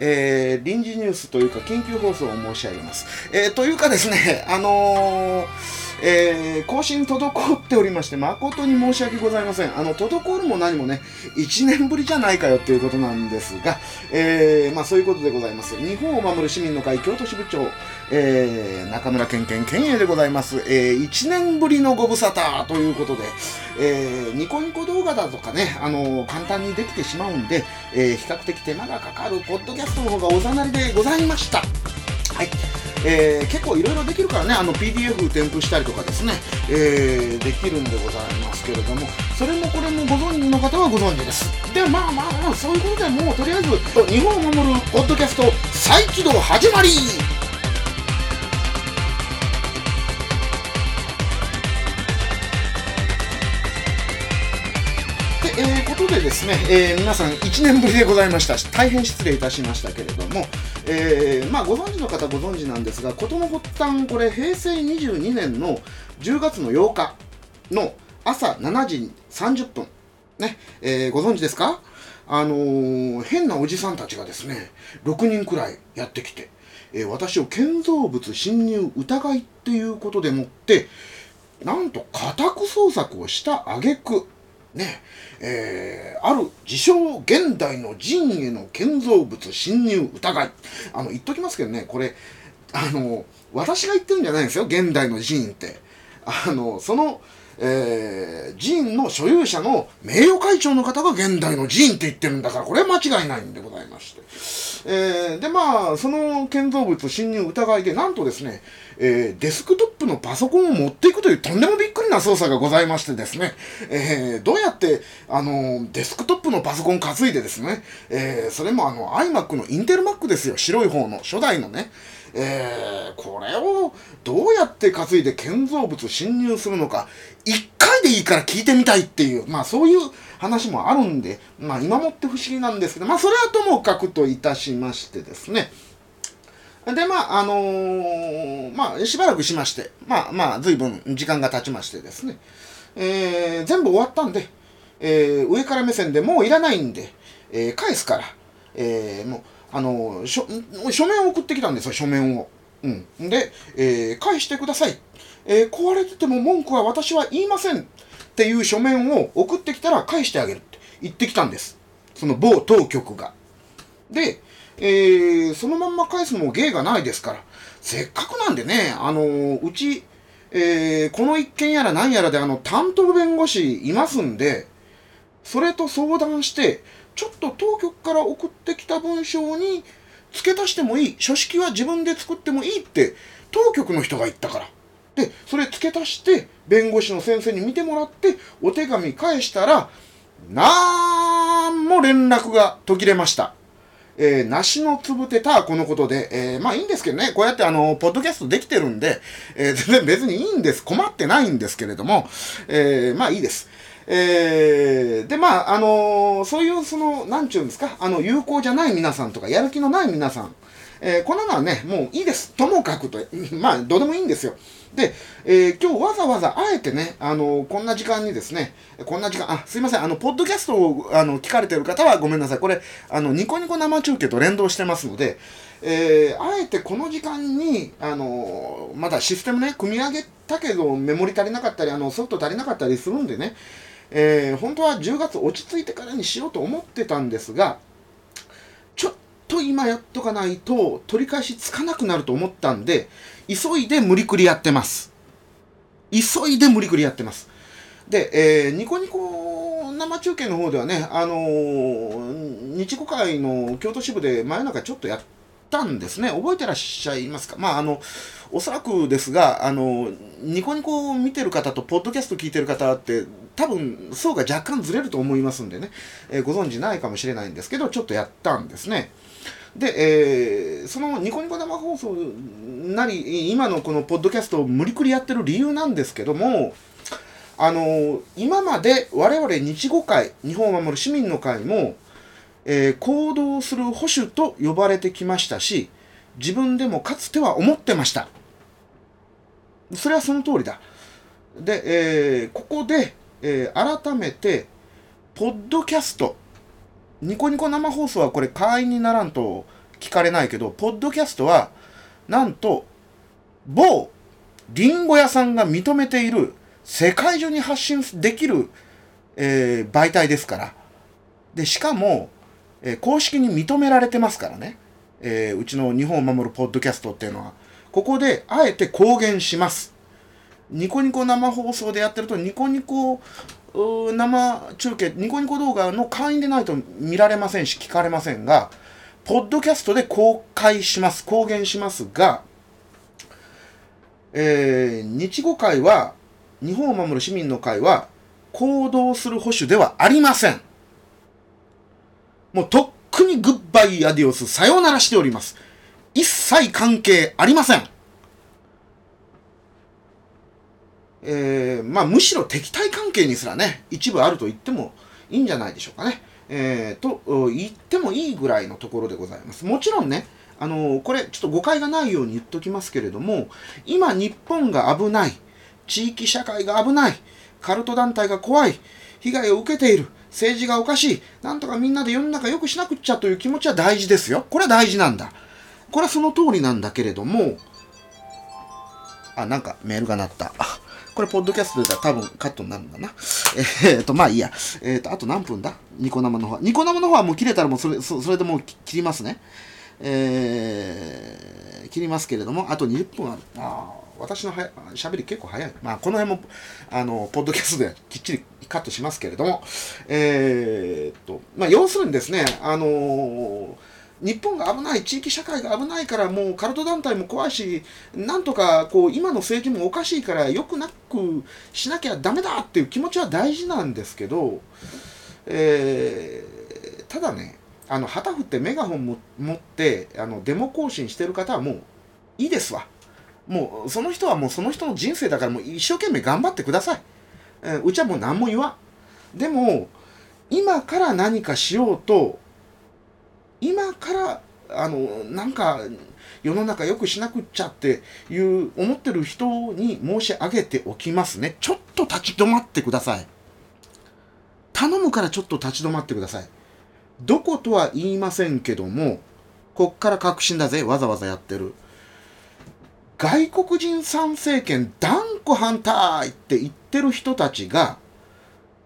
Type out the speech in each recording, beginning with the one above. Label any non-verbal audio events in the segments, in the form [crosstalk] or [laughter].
えー、臨時ニュースというか緊急放送を申し上げます。えー、というかですね、あのーえー、更新滞っておりまして、誠に申し訳ございません。あの、滞るも何もね、1年ぶりじゃないかよっていうことなんですが、えー、まあそういうことでございます。日本を守る市民の会京都支部長、えー、中村健健健栄でございます。えー、1年ぶりのご無沙汰ということで、えー、ニコニコ動画だとかね、あのー、簡単にできてしまうんで、えー、比較的手間がかかるポッドキャストの方がおざなりでございました。はい。えー、結構いろいろできるからね、あの PDF 添付したりとかですね、えー、できるんでございますけれども、それもこれもご存知の方はご存知です。で、まあまあまあ、そういうことでもうとりあえず、日本を守るポッドキャスト再起動始まりですね、えー、皆さん1年ぶりでございました。大変失礼いたしましたけれども、えー、まあご存知の方ご存知なんですが事の発端これ平成22年の10月の8日の朝7時30分ね、えー、ご存知ですか？あの、変なおじさんたちがですね6人くらいやってきて、えー、私を建造物侵入疑いっていうことでもってなんと家宅捜索をした挙句ねえー、ある自称現代の寺院への建造物侵入疑い。あの、言っときますけどね、これ、あの、私が言ってるんじゃないんですよ、現代の寺院って。あの、その、えー、寺院の所有者の名誉会長の方が現代の寺院って言ってるんだから、これは間違いないんでございまして。えー、で、まあ、その建造物侵入疑いで、なんとですね、えー、デスクトップのパソコンを持っていくというとんでもびっくりな操作がございましてですね、えー、どうやって、あの、デスクトップのパソコン担いでですね、えー、それもあの、iMac のインテル Mac ですよ、白い方の、初代のね、えー、これをどうやって担いで建造物侵入するのか、一回でいいから聞いてみたいっていう、まあそういう話もあるんで、まあ今もって不思議なんですけど、まあそれはともかくといたしましてですね、で、まあ、あのー、まあ、しばらくしまして、まあ、まあ、随分時間が経ちましてですね、えー、全部終わったんで、えー、上から目線でもういらないんで、えー、返すから、えー、もう、あの、書、書面を送ってきたんですよ、書面を。うん。で、えー、返してください。えー、壊れてても文句は私は言いませんっていう書面を送ってきたら返してあげるって言ってきたんです。その某当局が。で、えー、そのまんま返すのも芸がないですから、せっかくなんでね、あのー、うち、えー、この一件やら何やらであの担当弁護士いますんで、それと相談して、ちょっと当局から送ってきた文章に付け足してもいい、書式は自分で作ってもいいって当局の人が言ったから。で、それ付け足して弁護士の先生に見てもらってお手紙返したら、なんも連絡が途切れました。えー、梨のつぶてたこのことで、えー、まあいいんですけどね、こうやってあの、ポッドキャストできてるんで、えー、全然別にいいんです。困ってないんですけれども、えー、まあいいです。えー、で、まあ、あのー、そういう、その、なんちゅうんですか、あの、有効じゃない皆さんとか、やる気のない皆さん、えー、こんなのはね、もういいです。ともかくと、[laughs] まあ、どうでもいいんですよ。で、えー、今日わざわざあえてね、あのこんな時間にですね、こんな時間、あ、すいません、あの、ポッドキャストをあの聞かれてる方はごめんなさい。これ、あの、ニコニコ生中継と連動してますので、えー、あえてこの時間に、あのまだシステムね、組み上げたけど、メモリ足りなかったり、あの、ソフト足りなかったりするんでね、えー、本当は10月落ち着いてからにしようと思ってたんですが、ちょっと今やっとかないと取り返しつかなくなると思ったんで、急いで無理くりやってます。急いで無理くりやってます。で、えー、ニコニコ生中継の方ではね、あのー、日語会の京都支部で真夜中ちょっとやってたんですね。覚えてらっしゃいますか？まあ、あの、おそらくですが、あの、ニコニコを見てる方と、ポッドキャスト聞いてる方って、多分、層が若干ずれると思いますんでね、えー、ご存知ないかもしれないんですけど、ちょっとやったんですね。で、えー、そのニコニコ生放送なり、今のこのポッドキャストを無理くりやってる理由なんですけども、あの今まで我々日語会、日本を守る市民の会も、えー、行動する保守と呼ばれてきましたし、自分でもかつては思ってました。それはその通りだ。で、えー、ここで、えー、改めて、ポッドキャスト、ニコニコ生放送はこれ会員にならんと聞かれないけど、ポッドキャストは、なんと、某、リンゴ屋さんが認めている、世界中に発信できる、えー、媒体ですから。で、しかも、え、公式に認められてますからね。えー、うちの日本を守るポッドキャストっていうのは。ここで、あえて公言します。ニコニコ生放送でやってると、ニコニコ生中継、ニコニコ動画の会員でないと見られませんし、聞かれませんが、ポッドキャストで公開します、公言しますが、えー、日語会は、日本を守る市民の会は、行動する保守ではありません。もうとっくにグッバイアディオス、さようならしております。一切関係ありません。えー、まあむしろ敵対関係にすらね、一部あると言ってもいいんじゃないでしょうかね。えー、と言ってもいいぐらいのところでございます。もちろんね、あのー、これちょっと誤解がないように言っときますけれども、今日本が危ない、地域社会が危ない、カルト団体が怖い、被害を受けている、政治がおかしい、なんとかみんなで世の中良くしなくっちゃという気持ちは大事ですよ。これは大事なんだ。これはその通りなんだけれども、あ、なんかメールが鳴った。これ、ポッドキャストで多分カットになるんだな。えー、っと、まあいいや。えー、っと、あと何分だ？ニコ生の方は。ニコ生の方はもう切れたらもうそれ、それでもう切りますね。えー、切りますけれども、あと20分あ。あ私のは喋り結構早い。まあ、この辺も、あの、ポッドキャストできっちりカットしますけれども、えー、っと、まあ、要するにですね、あのー日本が危ない、地域社会が危ないから、もうカルト団体も怖いし、なんとかこう今の政治もおかしいから、よくなくしなきゃだめだっていう気持ちは大事なんですけど、えー、ただね、あの旗振ってメガホンも持ってあのデモ行進してる方はもういいですわ。もうその人はもうその人の人生だからもう一生懸命頑張ってください。うちはもう何も言わん。でも、今から何かしようと今からあのなんか世の中良くしなくっちゃっていう思ってる人に申し上げておきますね。ちょっと立ち止まってください。頼むからちょっと立ち止まってください。どことは言いませんけども、こっから確信だぜ、わざわざやってる。外国人参政権断固反対って言っててる人たちが、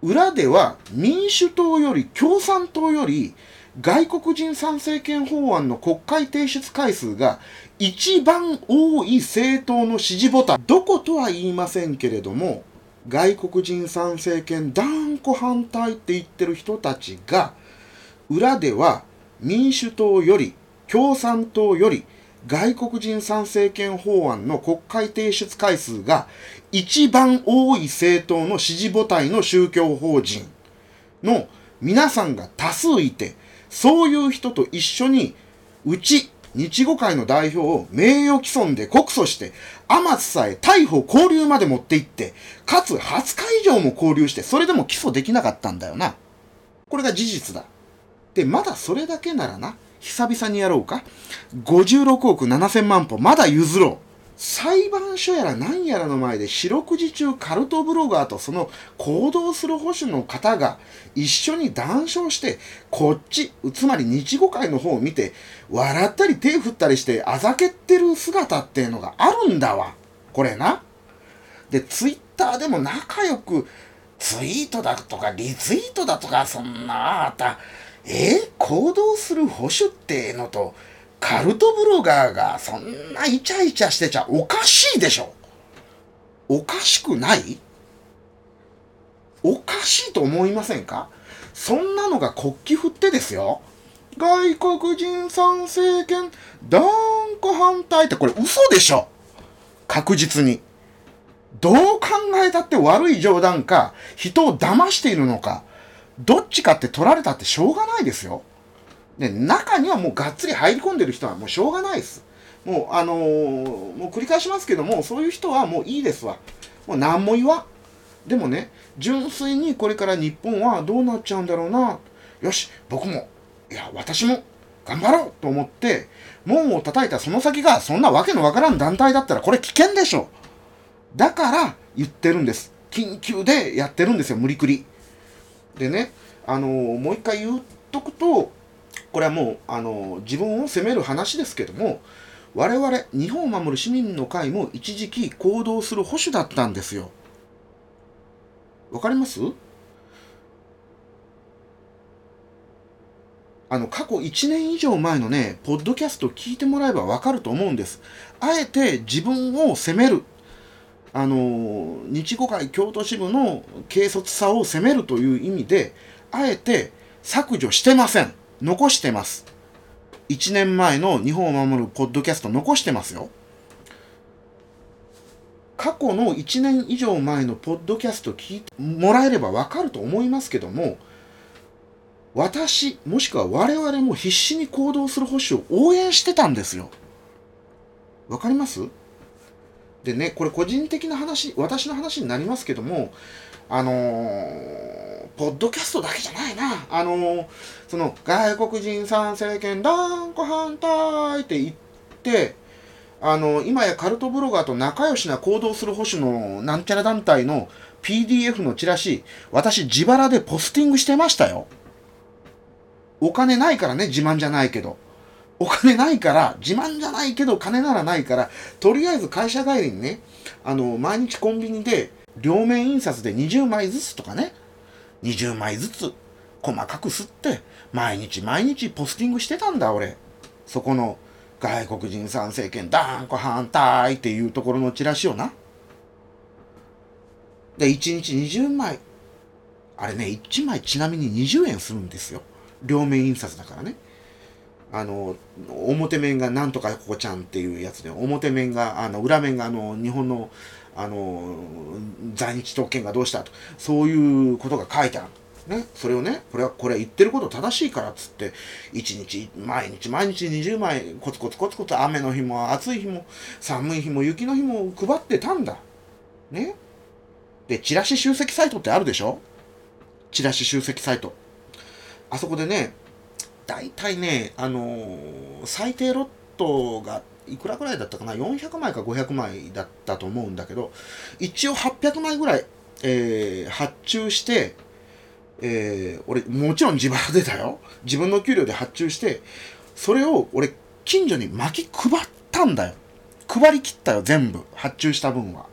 裏では民主党より共産党より外国人参政権法案の国会提出回数が一番多い政党の支持ボタン、どことは言いませんけれども、外国人参政権断固反対って言ってる人たちが、裏では民主党より共産党より外国人参政権法案の国会提出回数が一番多い政党の支持母体の宗教法人の皆さんが多数いて、そういう人と一緒に、うち、日語会の代表を名誉毀損で告訴して、天津さえ逮捕交留まで持って行って、かつ20日以上も交留して、それでも起訴できなかったんだよな。これが事実だ。で、まだそれだけならな、久々にやろうか。56億7000万歩、まだ譲ろう。裁判所やら何やらの前で四六時中カルトブロガーとその行動する保守の方が一緒に談笑してこっちつまり日語会の方を見て笑ったり手振ったりしてあざけってる姿っていうのがあるんだわこれなでツイッターでも仲良くツイートだとかリツイートだとかそんなあたえ行動する保守ってのとカルトブロガーがそんなイチャイチャしてちゃおかしいでしょ。おかしくない？おかしいと思いませんか？そんなのが国旗振ってですよ。外国人参政権断固反対ってこれ嘘でしょ。確実に。どう考えたって悪い冗談か、人を騙しているのか、どっちかって取られたってしょうがないですよ。で、中にはもうがっつり入り込んでる人はもうしょうがないです。もう、あのー、もう繰り返しますけども、そういう人はもういいですわ。もう何も言わん。でもね、純粋にこれから日本はどうなっちゃうんだろうな。よし、僕も、いや、私も頑張ろうと思って、門を叩いたその先がそんなわけのわからん団体だったらこれ危険でしょ。だから言ってるんです。緊急でやってるんですよ、無理くり。でね、あの、もう一回言っとくと、これはもうあの自分を責める話ですけども我々日本を守る市民の会も一時期行動する保守だったんですよ。わかります？あの過去1年以上前のねポッドキャスト聞いてもらえばわかると思うんです。あえて自分を責める。あの日語会京都支部の軽率さを責めるという意味であえて削除してません。残してます。1年前の日本を守るポッドキャスト残してますよ。過去の1年以上前のポッドキャスト聞いてもらえればわかると思いますけども私もしくは我々も必死に行動する保守を応援してたんですよ。わかります？でねこれ個人的な話私の話になりますけどもあのー、ポッドキャストだけじゃないな。あのー、その外国人参政権断固反対って言ってあのー、今やカルトブロガーと仲良しな行動する保守のなんちゃら団体の PDF のチラシ私自腹でポスティングしてましたよ。お金ないからね自慢じゃないけど。お金ないから、自慢じゃないけど金ならないから、とりあえず会社帰りにね、あの、毎日コンビニで両面印刷で20枚ずつとかね、20枚ずつ細かく吸って、毎日毎日ポスティングしてたんだ、俺。そこの外国人参政権断固反対っていうところのチラシをな。で、1日20枚。あれね、1枚ちなみに20円するんですよ。両面印刷だからね。あの表面がなんとかここちゃんっていうやつで表面があの裏面があの日本のあの在日特権がどうしたとそういうことが書いてある。ね、それをね、これは、これは言ってること正しいからっつって、一日、毎日毎日20枚、コツコツコツコツ雨の日も暑い日も寒い日も雪の日も配ってたんだ。ね。で、チラシ集積サイトってあるでしょ？チラシ集積サイト。あそこでね、大体ね、あのー、最低ロットがいくらぐらいだったかな？400枚か500枚だったと思うんだけど一応800枚ぐらい、えー、発注して、えー、俺もちろん自腹でだよ。自分の給料で発注してそれを俺近所に巻き配ったんだよ。配りきったよ全部。発注した分は。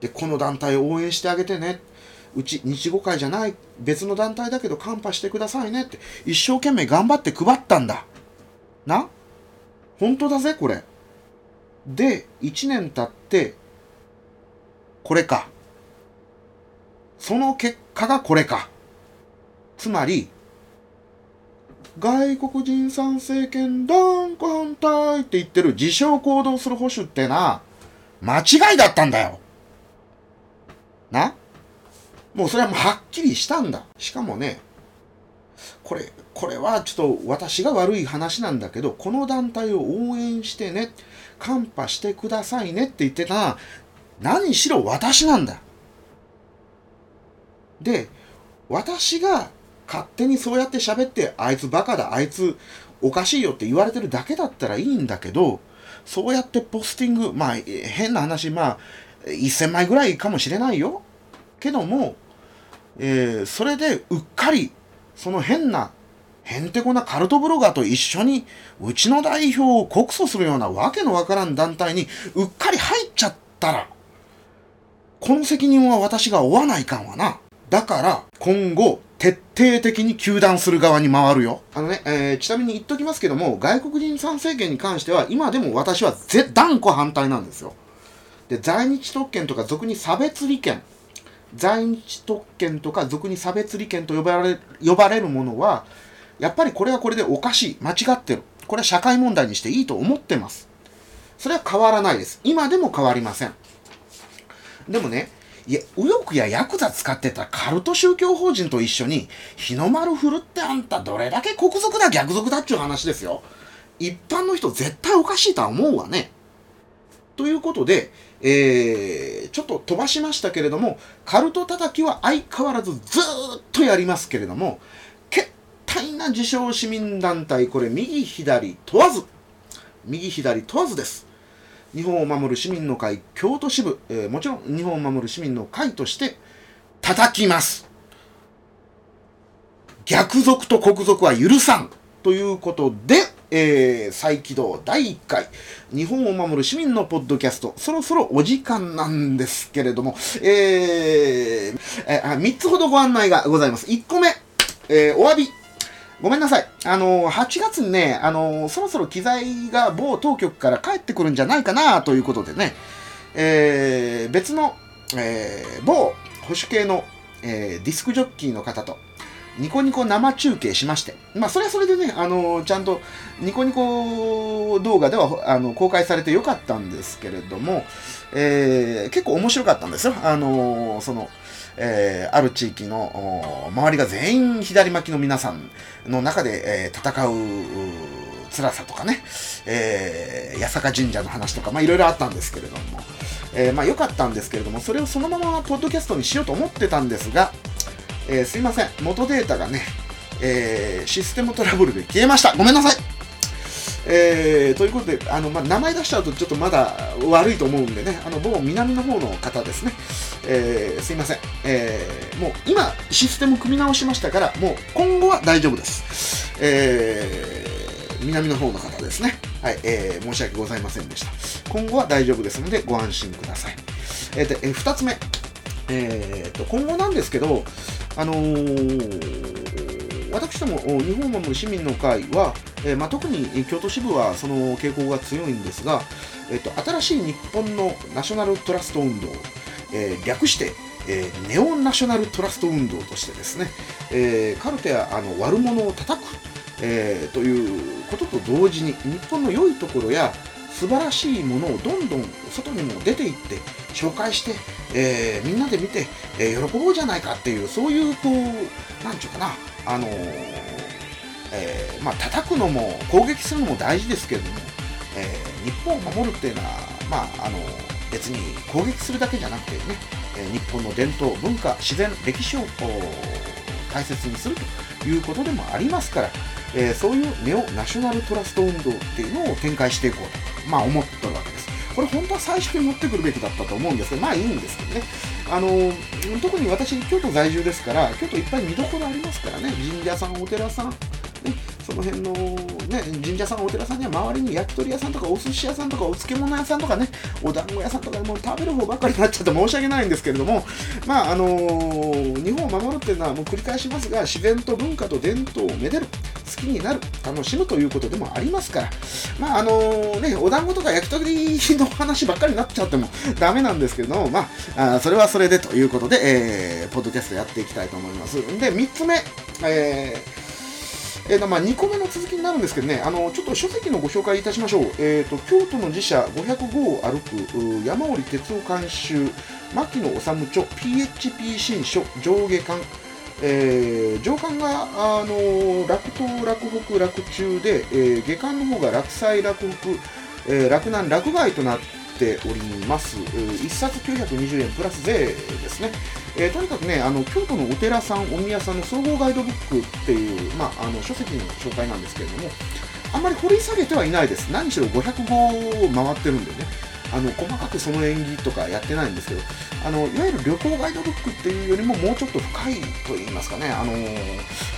でこの団体を応援してあげてね。うち日語会じゃない別の団体だけどカンパしてくださいねって一生懸命頑張って配ったんだ。な？本当だぜこれ。で1年経ってこれか。その結果がこれか。つまり外国人参政権断固反対って言ってる自称行動する保守ってな間違いだったんだよ。な？もうそれはもうはっきりしたんだ。しかもね、これ、これはちょっと私が悪い話なんだけど、この団体を応援してね、カンパしてくださいねって言ってた、何しろ私なんだ。で、私が勝手にそうやって喋って、あいつバカだ、あいつおかしいよって言われてるだけだったらいいんだけど、そうやってポスティング、まあ変な話、まあ1000枚ぐらいかもしれないよ。けども、えー、それでうっかりその変なへんてこなカルトブロガーと一緒にうちの代表を告訴するようなわけのわからん団体にうっかり入っちゃったらこの責任は私が負わないかんわな。だから今後徹底的に糾弾する側に回るよ。あのね、えー、ちなみに言っときますけども、外国人参政権に関しては今でも私は絶断固反対なんですよ。で、在日特権とか俗に差別利権。在日特権とか俗に差別利権と呼ばれ呼ばれるものはやっぱりこれはこれでおかしい。間違ってる。これは社会問題にしていいと思ってます。それは変わらないです。今でも変わりません。でもねいや右翼やヤクザ使ってたカルト宗教法人と一緒に日の丸振るってあんたどれだけ国賊だ逆賊だっちゅう話ですよ。一般の人絶対おかしいとは思うわね。ということでえー、ちょっと飛ばしましたけれども、カルト叩きは相変わらずずっとやりますけれども、決体な自称市民団体、これ右左問わず、右左問わずです。日本を守る市民の会京都支部、えー、もちろん日本を守る市民の会として叩きます。逆賊と国賊は許さんということで、えー、再起動第1回、日本を守る市民のポッドキャスト、そろそろお時間なんですけれども、えー、えー、3つほどご案内がございます。1個目、えー、お詫び。ごめんなさい。あの、8月にね、あの、そろそろ機材が某当局から帰ってくるんじゃないかなということでね、えー、別の、えー、某保守系の、えー、ディスクジョッキーの方と、ニコニコ生中継しまして、まあ、それはそれでね、あのちゃんとニコニコ動画ではあの公開されてよかったんですけれども、えー、結構面白かったんですよ。あのその、えー、ある地域の周りが全員左巻きの皆さんの中で、えー、戦う辛さとかね、えー、八坂神社の話とか、まあいろいろあったんですけれども、えー、まあ良かったんですけれども、それをそのままポッドキャストにしようと思ってたんですが、えー、すいません、元データがね、えー、システムトラブルで消えました。ごめんなさい。えー、ということで、あの、まあ、名前出しちゃうとちょっとまだ悪いと思うんでね、あの、某南の方の方ですね、えー、すいません。えー、もう今、システム組み直しましたから、もう今後は大丈夫です。え、南の方の方ですね。はい、えー、申し訳ございませんでした。今後は大丈夫ですので、ご安心ください。えー、で、えー、2つ目。えーと、今後なんですけど、あのー、私ども日本を守る市民の会は、えーまあ、特に京都支部はその傾向が強いんですが、えーと、新しい日本のナショナルトラスト運動、えー、略して、え、ネオナショナルトラスト運動としてですね、え、カルテやあの悪者を叩く、え、ということと同時に日本の良いところや素晴らしいものをどんどん外にも出ていって紹介して、えー、みんなで見て、えー、喜ぼうじゃないかっていうそういうこうなんちゅうかなあのー、えー、まあ叩くのも攻撃するのも大事ですけれども、え日本を守るっていうのはまああの別に攻撃するだけじゃなくてね、え日本の伝統文化自然歴史を大切にするということでもありますから、えそういうネオナショナルトラスト運動っていうのを展開していこうとまあ思ってるわけです。これ本当は最初に持ってくるべきだったと思うんですけど、まあいいんですけどね。あの特に私、京都在住ですから、京都いっぱい見どころありますからね、神社さん、お寺さん、ね、その辺の、ね、神社さん、お寺さんには周りに焼き鳥屋さんとかお寿司屋さんとかお漬物屋さんとかね、お団子屋さんとかもう食べる方ばっかりになっちゃって申し訳ないんですけれども、まああの、日本を守るっていうのはもう繰り返しますが、自然と文化と伝統をめでる、好きになる、楽しむということでもありますから、まああのー、ね、お団子とか焼き鳥の話ばっかりになっちゃっても [laughs] ダメなんですけれども、まあ、あそれはそれでということで、えー、ポッドキャストやっていきたいと思います。で、3つ目、えーえーまあ、2個目の続きになるんですけどね、あのちょっと書籍のご紹介いたしましょう。えーと、京都の寺社505を歩く山折哲夫監修、牧野治著 PHP 新書上下巻、えー、上巻があの楽東、楽北、楽中で、えー、下巻の方が楽祭、楽北、えー、楽南、楽外となっております。1冊920円プラス税ですね。えー、とにかくね、あの京都のお寺さん、お宮さんの総合ガイドブックっていう、まあ、あの書籍の紹介なんですけれども、あんまり掘り下げてはいないです。何しろ500号回ってるんでね、あの細かくその演技とかやってないんですけど、あのいわゆる旅行ガイドブックっていうよりももうちょっと深いと言いますかね、あの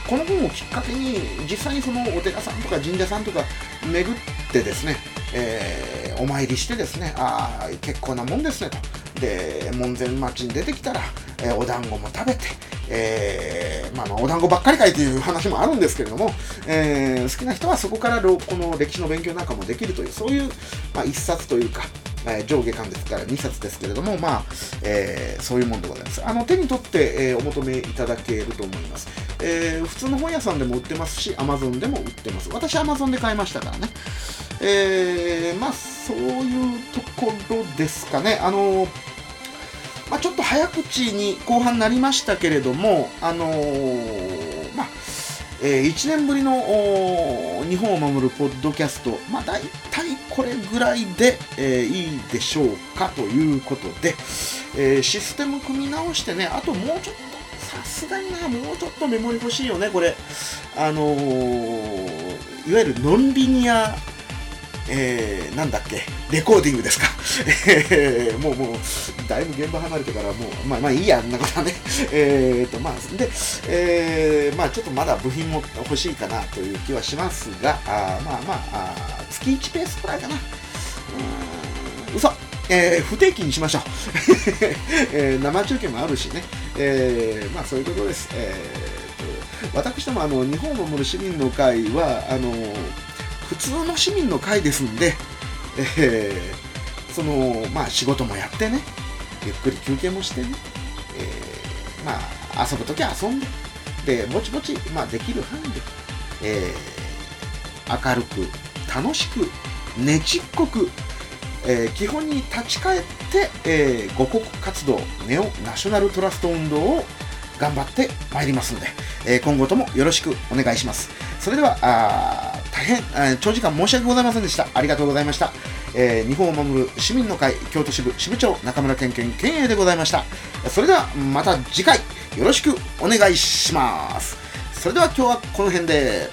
この本をきっかけに実際にそのお寺さんとか神社さんとか巡ってですね、えー、お参りしてですね、ああ、結構なもんですねと。で、門前町に出てきたら、えー、お団子も食べて、えー、まあ、お団子ばっかりかいという話もあるんですけれども、えー、好きな人はそこからこの歴史の勉強なんかもできるという、そういう、まあ、一冊というか、えー、上下巻ですから2冊ですけれども、まあ、えー、そういうもんでございます。あの、手に取って、えー、お求めいただけると思います。えー、普通の本屋さんでも売ってますし、Amazon でも売ってます。私、Amazon で買いましたからね。えー、まあ、そういうところですかね。あのまあ、ちょっと早口に後半になりましたけれども、あのー、えー、1年ぶりの日本を守るポッドキャスト、まあ、大体これぐらいで、えー、いいでしょうかということで、えー、システム組み直してね、あともうちょっと、さすがにな、もうちょっとメモリ欲しいよね、これ。あのー、いわゆるノンリニアえー、なんだっけ、レコーディングですか？[laughs] えー、もう、もう、だいぶ現場離れてから、もう、まあ、まあいいや、あんなことはね。えーと、まあ、で、えー、まあ、ちょっとまだ部品も欲しいかなという気はしますが、あまあまああ、月1ペースくらいかな。うーん、嘘えー、不定期にしましょう、[laughs] えー、生中継もあるしね、えー、まあそういうことです。えー、私どもあの日本を守る市民の会はあの普通の市民の会ですんで、えー、そのまあ仕事もやってね、ゆっくり休憩もしてね、えー、まあ遊ぶときは遊んで、で、ぼちぼち、まあできる範囲で、えー、明るく、楽しく、ねちっこく、えー、基本に立ち返って、えー、五国活動ネオナショナルトラスト運動を頑張ってまいりますので、えー、今後ともよろしくお願いします。それでは、あ大変、長時間申し訳ございませんでした。ありがとうございました。えー、日本を守る市民の会京都支部支部長中村健健健栄でございました。それではまた次回よろしくお願いします。それでは今日はこの辺で。